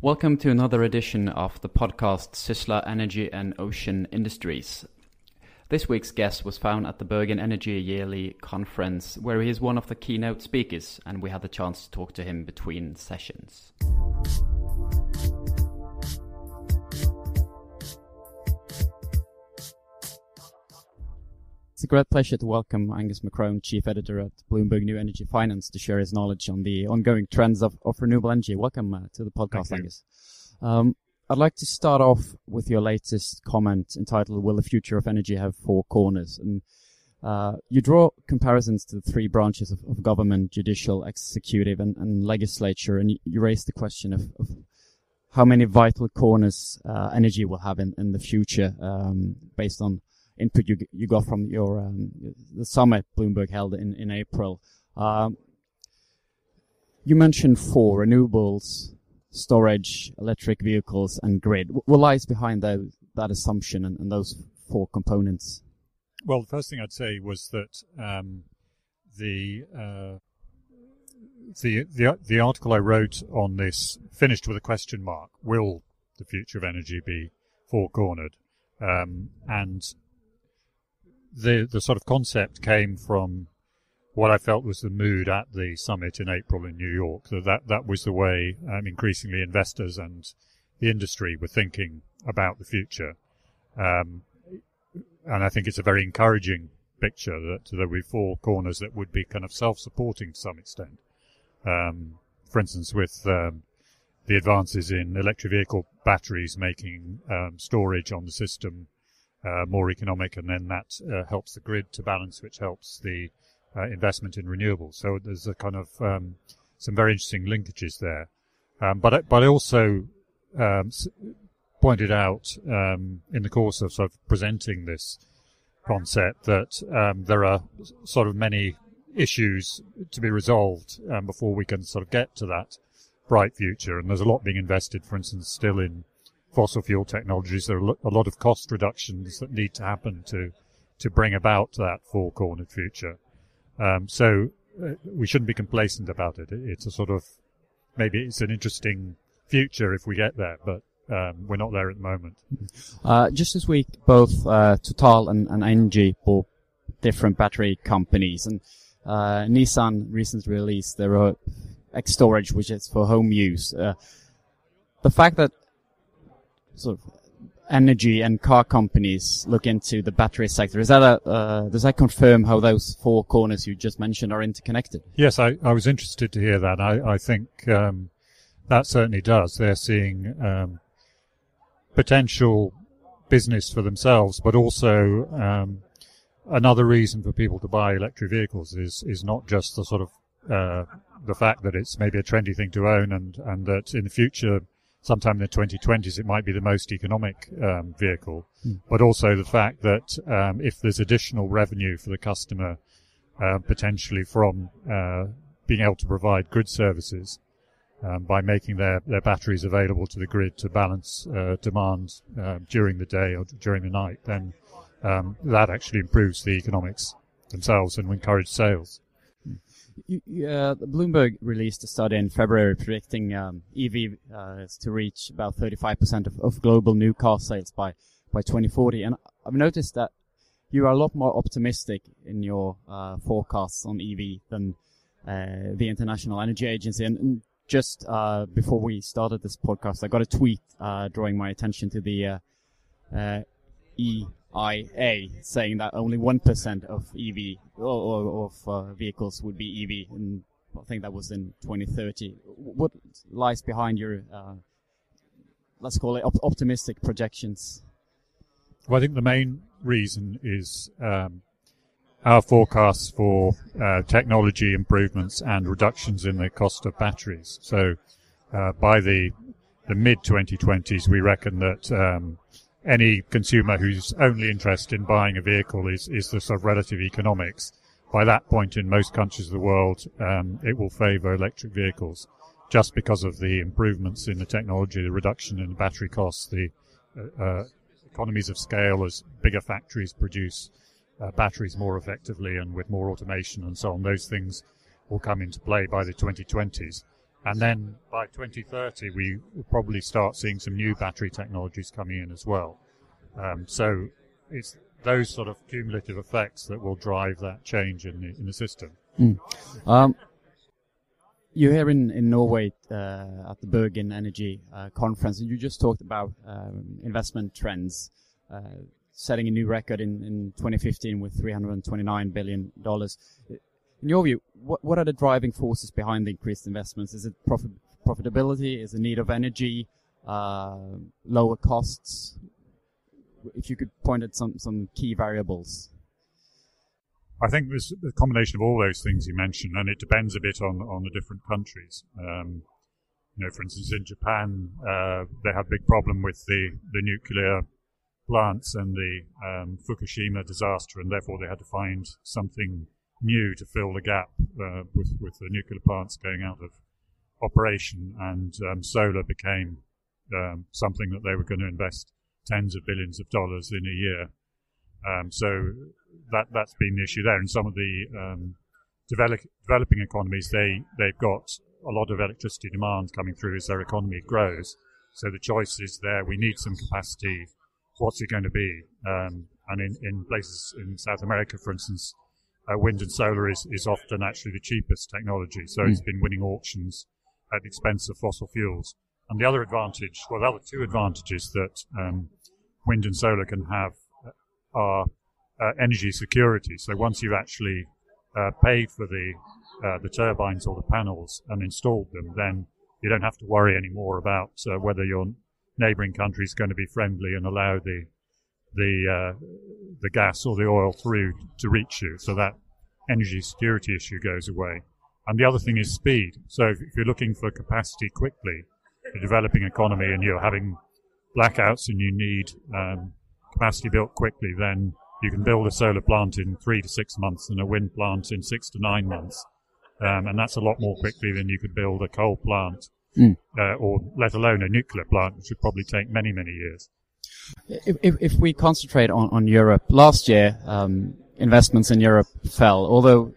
Welcome to another edition of the podcast Sysla Energy and Ocean Industries. This week's guest was found at the Bergen Energy Yearly Conference, where he is one of the keynote speakers, and we had the chance to talk to him between sessions. It's a great pleasure to welcome Angus McCrone, Chief Editor at Bloomberg New Energy Finance, to share his knowledge on the ongoing trends of, of renewable energy. Welcome uh, to the podcast, Angus. Um, I'd like to start off with your latest comment entitled, Will the Future of Energy Have Four Corners? And uh, you draw comparisons to the three branches of, of government, judicial, executive, and, and legislature, and you, you raise the question of, of how many vital corners uh, energy will have in, in the future um, based on input you you got from your um, the summit Bloomberg held in in April. Um, you mentioned four renewables, storage, electric vehicles, and grid. What lies behind that that assumption and, and those four components? Well, the first thing I'd say was that um, the, uh, the the the article I wrote on this finished with a question mark: Will the future of energy be four cornered? Um, and the the sort of concept came from what I felt was the mood at the summit in April in New York. That that, that was the way um, increasingly investors and the industry were thinking about the future. Um, and I think it's a very encouraging picture that there be four corners that would be kind of self-supporting to some extent. Um, for instance, with um, the advances in electric vehicle batteries making um, storage on the system uh, more economic, and then that uh, helps the grid to balance, which helps the uh, investment in renewables. So there's a kind of um, some very interesting linkages there. Um, but but I also um, pointed out um, in the course of sort of presenting this concept that um, there are sort of many issues to be resolved um, before we can sort of get to that bright future. And there's a lot being invested, for instance, still in fossil fuel technologies. There are a lot of cost reductions that need to happen to to bring about that four-cornered future. Um, so uh, we shouldn't be complacent about it. It's a sort of maybe it's an interesting future if we get there, but um, we're not there at the moment. Uh, just this week, both uh, Total and, and Engie bought different battery companies, and uh, Nissan recently released their xStorage, which is for home use. Uh, the fact that sort of energy and car companies look into the battery sector. Is that a, uh, does that confirm how those four corners you just mentioned are interconnected? Yes, I, I was interested to hear that. I, I think um, that certainly does. They're seeing um, potential business for themselves, but also um, another reason for people to buy electric vehicles is is not just the sort of uh, the fact that it's maybe a trendy thing to own and and that in the future sometime in the 2020s it might be the most economic um, vehicle, mm. but also the fact that um, if there's additional revenue for the customer, uh, potentially from uh, being able to provide grid services um, by making their, their batteries available to the grid to balance uh, demand um, during the day or during the night, then um, that actually improves the economics themselves and will encourage sales. Uh, Bloomberg released a study in February predicting um, EV uh, to reach about 35% of, of, global new car sales by, by 2040. And I've noticed that you are a lot more optimistic in your uh, forecasts on EV than uh, the International Energy Agency. And, and just uh, before we started this podcast, I got a tweet uh, drawing my attention to the E IA saying that only 1% of EV or, of uh, vehicles would be EV, and I think that was in 2030. What lies behind your, uh, let's call it op- optimistic projections? Well, I think the main reason is um, our forecasts for uh, technology improvements and reductions in the cost of batteries. So uh, by the the mid 2020s, we reckon that um, any consumer who's only interested in buying a vehicle is, is the sort of relative economics. By that point in most countries of the world, um, it will favour electric vehicles just because of the improvements in the technology, the reduction in the battery costs, the uh, uh, economies of scale as bigger factories produce uh, batteries more effectively and with more automation and so on. Those things will come into play by the 2020s. And then by 2030, we will probably start seeing some new battery technologies coming in as well. Um, so it's those sort of cumulative effects that will drive that change in the, in the system. Mm. Um, you're here in, in Norway uh, at the Bergen Energy uh, Conference, and you just talked about um, investment trends, uh, setting a new record in, in 2015 with $329 billion. In your view, what, what are the driving forces behind the increased investments? Is it profit, profitability? Is it need of energy? Uh, lower costs? If you could point at some, some key variables. I think there's a combination of all those things you mentioned, and it depends a bit on on the different countries. Um, you know, for instance, in Japan, uh, they had a big problem with the, the nuclear plants and the um, Fukushima disaster, and therefore they had to find something new to fill the gap uh, with with the nuclear plants going out of operation, and um, solar became um, something that they were going to invest tens of billions of dollars in a year. Um, so that that's been the issue there. In some of the um, develop, developing economies, they they've got a lot of electricity demand coming through as their economy grows. So the choice is there. We need some capacity. What's it going to be? Um, and in, in places in South America, for instance, uh, wind and solar is, is often actually the cheapest technology. So mm. it's been winning auctions at the expense of fossil fuels. And the other advantage, well, the other two advantages that um, wind and solar can have are uh, energy security. So once you've actually uh, paid for the uh, the turbines or the panels and installed them, then you don't have to worry anymore about uh, whether your neighbouring country is going to be friendly and allow the the uh, the gas or the oil through to reach you. So that energy security issue goes away. And the other thing is speed. So if, you're looking for capacity quickly, a developing economy, and you're having blackouts and you need um, capacity built quickly, then you can build a solar plant in three to six months and a wind plant in six to nine months. Um, and that's a lot more quickly than you could build a coal plant, mm. uh, or let alone a nuclear plant, which would probably take many, many years. If, if, we concentrate on, on Europe, last year um, investments in Europe fell, although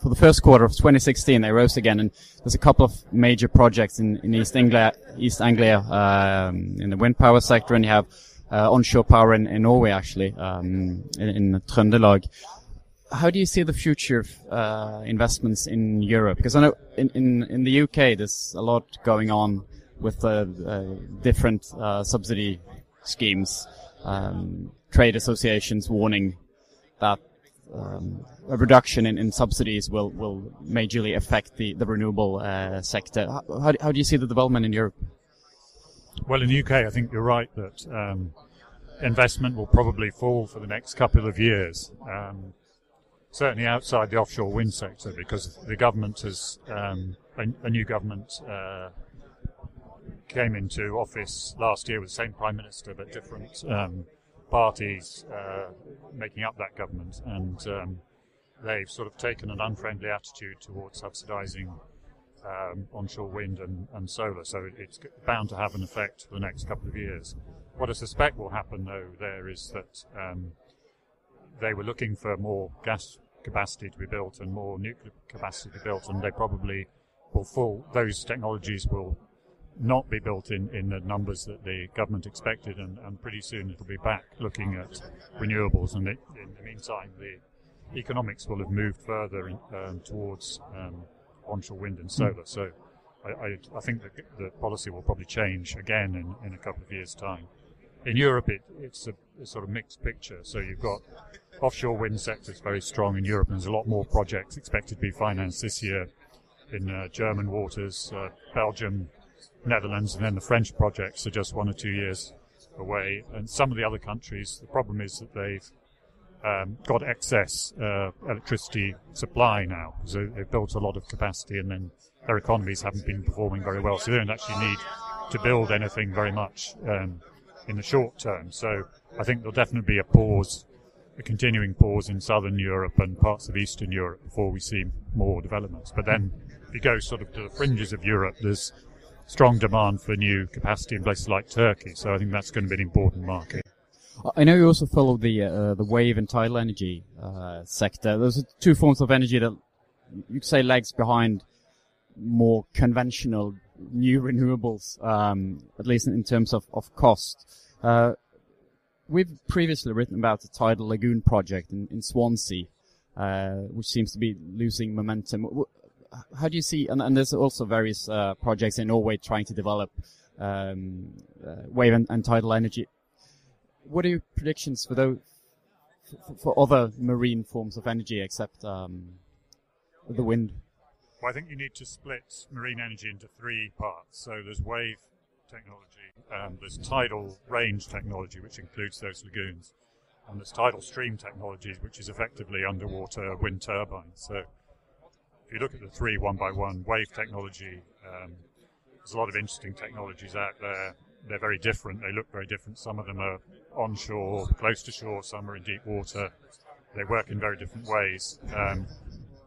for the first quarter of 2016 they rose again, and there's a couple of major projects in, in East Anglia, East Anglia um, in the wind power sector, and you have uh, onshore power in, in Norway, actually, um, in, in Trøndelag. How do you see the future of uh, investments in Europe? Because I know in, in, in the UK there's a lot going on with uh, different uh, subsidy schemes, um, trade associations warning that um, a reduction in, in, subsidies will, will majorly affect the, the renewable uh, sector. How, how, do you see the development in Europe? Well, in the UK, I think you're right that um, investment will probably fall for the next couple of years. Um, certainly outside the offshore wind sector, because the government has um, a, a, new government uh, came into office last year with the same prime minister, but different um, parties uh, making up that government, and um, they've sort of taken an unfriendly attitude towards subsidising um, onshore wind and, and, solar. So it's bound to have an effect for the next couple of years. What I suspect will happen, though, there is that um, they were looking for more gas capacity to be built and more nuclear capacity to be built, and they probably will fall. Those technologies will not be built in, in the numbers that the government expected, and, and pretty soon it'll be back looking at renewables. And it, in the meantime, the economics will have moved further in, um, towards um, onshore wind and solar. So I, I, I think that the, policy will probably change again in, in a couple of years' time. In Europe, it, it's a, a, sort of mixed picture. So you've got offshore wind sector is very strong in Europe, and there's a lot more projects expected to be financed this year in uh, German waters, uh, Belgium, Netherlands, and then the French projects are just one or two years away. And some of the other countries, the problem is that they've um, got excess uh, electricity supply now So they, have built a lot of capacity and then their economies haven't been performing very well. So they don't actually need to build anything very much um, in the short term. So I think there'll definitely be a pause, a continuing pause in southern Europe and parts of eastern Europe before we see more developments. But then if you go sort of to the fringes of Europe, there's strong demand for new capacity in places like Turkey. So I think that's going to be an important market. I know you also follow the uh, the wave and tidal energy uh, sector. Those are two forms of energy that you could say lags behind more conventional new renewables, um, at least in terms of, of cost. Uh, we've previously written about the tidal lagoon project in, in Swansea, uh, which seems to be losing momentum. How do you see, and, and there's also various uh, projects in Norway trying to develop um, uh, wave and, and, tidal energy. What are your predictions for those, for, for other marine forms of energy except um, the wind? Well, I think you need to split marine energy into three parts. So there's wave technology, um, there's tidal range technology, which includes those lagoons, and there's tidal stream technologies, which is effectively underwater wind turbines. So if you look at the three one by one, wave technology, um, there's a lot of interesting technologies out there. They're very different. They look very different. Some of them are onshore, close to shore. Some are in deep water. They work in very different ways. Um,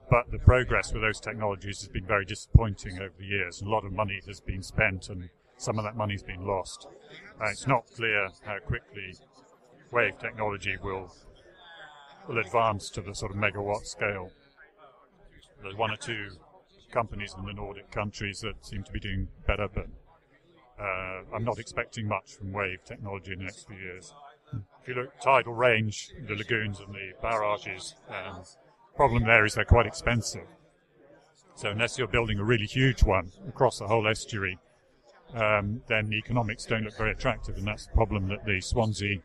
but the progress with those technologies has been very disappointing over the years. A lot of money has been spent and some of that money has been lost. Uh, it's not clear how quickly wave technology will will advance to the sort of megawatt scale. There's one or two companies in the Nordic countries that seem to be doing better, but uh, I'm not expecting much from wave technology in the next few years. If you look tidal range, the lagoons and the barrages, um, problem there is they're quite expensive. So unless you're building a really huge one across the whole estuary, um, then the economics don't look very attractive, and that's the problem that the Swansea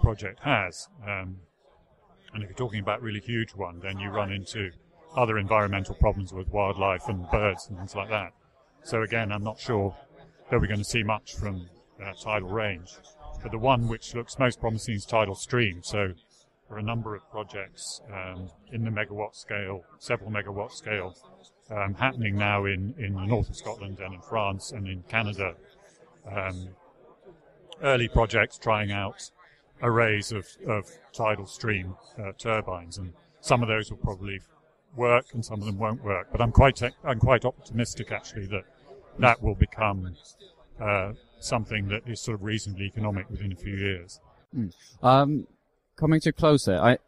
project has. Um, and if you're talking about really huge one, then you run into other environmental problems with wildlife and birds and things like that. So again, I'm not sure that we're going to see much from uh, tidal range. But the one which looks most promising is tidal stream. So there are a number of projects um, in the megawatt scale, several megawatt scale, um, happening now in, in the north of Scotland and in France and in Canada. Um, early projects trying out arrays of, of tidal stream uh, turbines, and some of those will probably work and some of them won't work. But I'm quite I'm quite optimistic actually that that will become uh, something that is sort of reasonably economic within a few years. Mm. Um, coming to closer, I,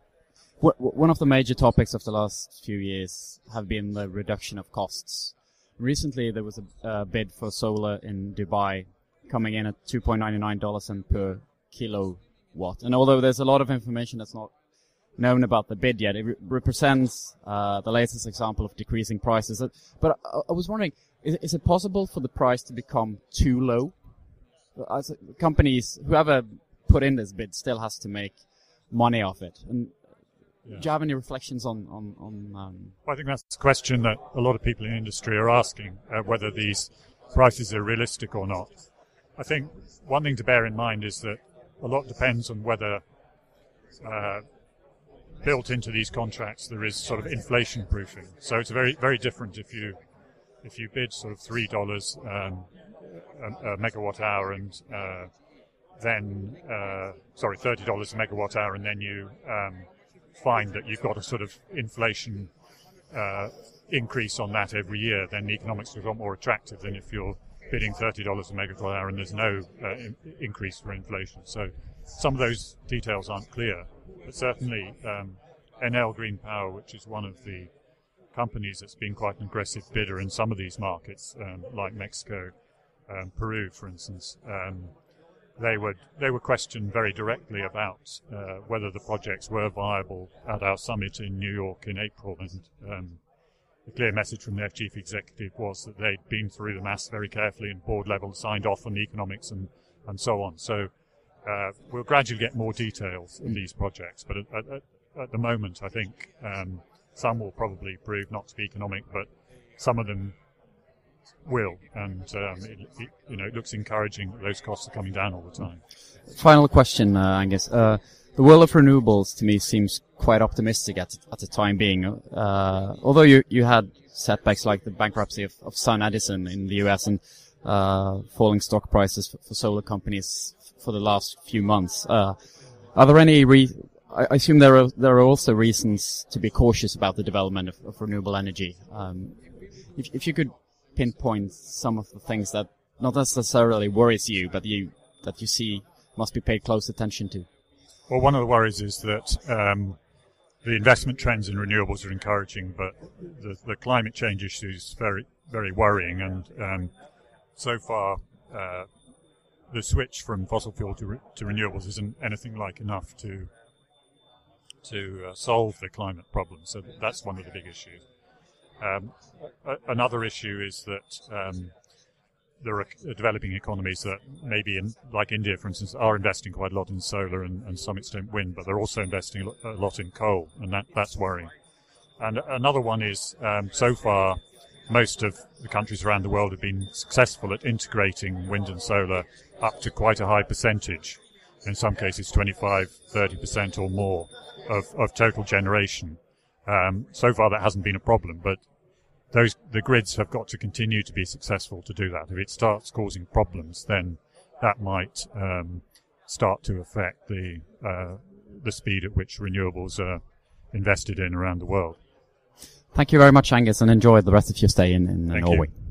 w- one of the major topics of the last few years have been the reduction of costs. Recently, there was a uh, bid for solar in Dubai coming in at $2.99 per kilowatt. And although there's a lot of information that's not known about the bid yet, it re- represents uh, the latest example of decreasing prices. Uh, but I, I was wondering, is, is, it possible for the price to become too low? As companies, whoever put in this bid still has to make money off it. And yeah. do you have any reflections on on, on um... well, I think that's a question that a lot of people in the industry are asking uh, whether these prices are realistic or not. I think one thing to bear in mind is that a lot depends on whether uh, built into these contracts there is sort of inflation proofing. So it's very very different if you if you bid sort of three dollars um, a, a, megawatt hour and uh, then uh, sorry, thirty dollars a megawatt hour, and then you um, find that you've got a sort of inflation uh, increase on that every year, then the economics lot more attractive than if you're bidding thirty dollars a megawatt hour and there's no uh, in- increase for inflation. So some of those details aren't clear, but certainly um, Enel Green Power, which is one of the companies that's been quite an aggressive bidder in some of these markets, um, like Mexico, um, Peru, for instance. Um, they would they were questioned very directly about uh, whether the projects were viable at our summit in New York in April, and um, the clear message from their chief executive was that they'd been through the mass very carefully and board level, signed off on the economics and and so on. So uh, we'll gradually get more details in these projects, but at, at, at the moment, I think um, some will probably prove not to be economic, but some of them will, and um, it, it, you know it looks encouraging that those costs are coming down all the time. Final question, uh, Angus. Uh, the world of renewables to me seems quite optimistic at at the time being. Uh, although you you had setbacks like the bankruptcy of, of SunEdison in the U.S. and uh, falling stock prices for, for, solar companies for the last few months. Uh, are there any re- I assume there are there are also reasons to be cautious about the development of, of renewable energy. Um, if, if you could pinpoint some of the things that not necessarily worries you, but you that you see must be paid close attention to? Well, one of the worries is that um, the investment trends in renewables are encouraging, but the, the climate change issue is very, very worrying. And um, so far, uh, the switch from fossil fuel to, re- to renewables isn't anything like enough to to uh, solve the climate problem. So that's one of the big issues. Um, a- another issue is that um, there are developing economies that maybe, in, like India, for instance, are investing quite a lot in solar and, and some extent wind, but they're also investing a lot in coal, and that, that's worrying. And another one is, um, so far, most of the countries around the world have been successful at integrating wind and solar up to quite a high percentage. In some cases, 25, 30% or more of, of total generation. Um, so far, that hasn't been a problem, but those the grids have got to continue to be successful to do that. If it starts causing problems, then that might um, start to affect the uh, the speed at which renewables are invested in around the world. Thank you very much, Angus, and enjoy the rest of your stay in, in Norway. You.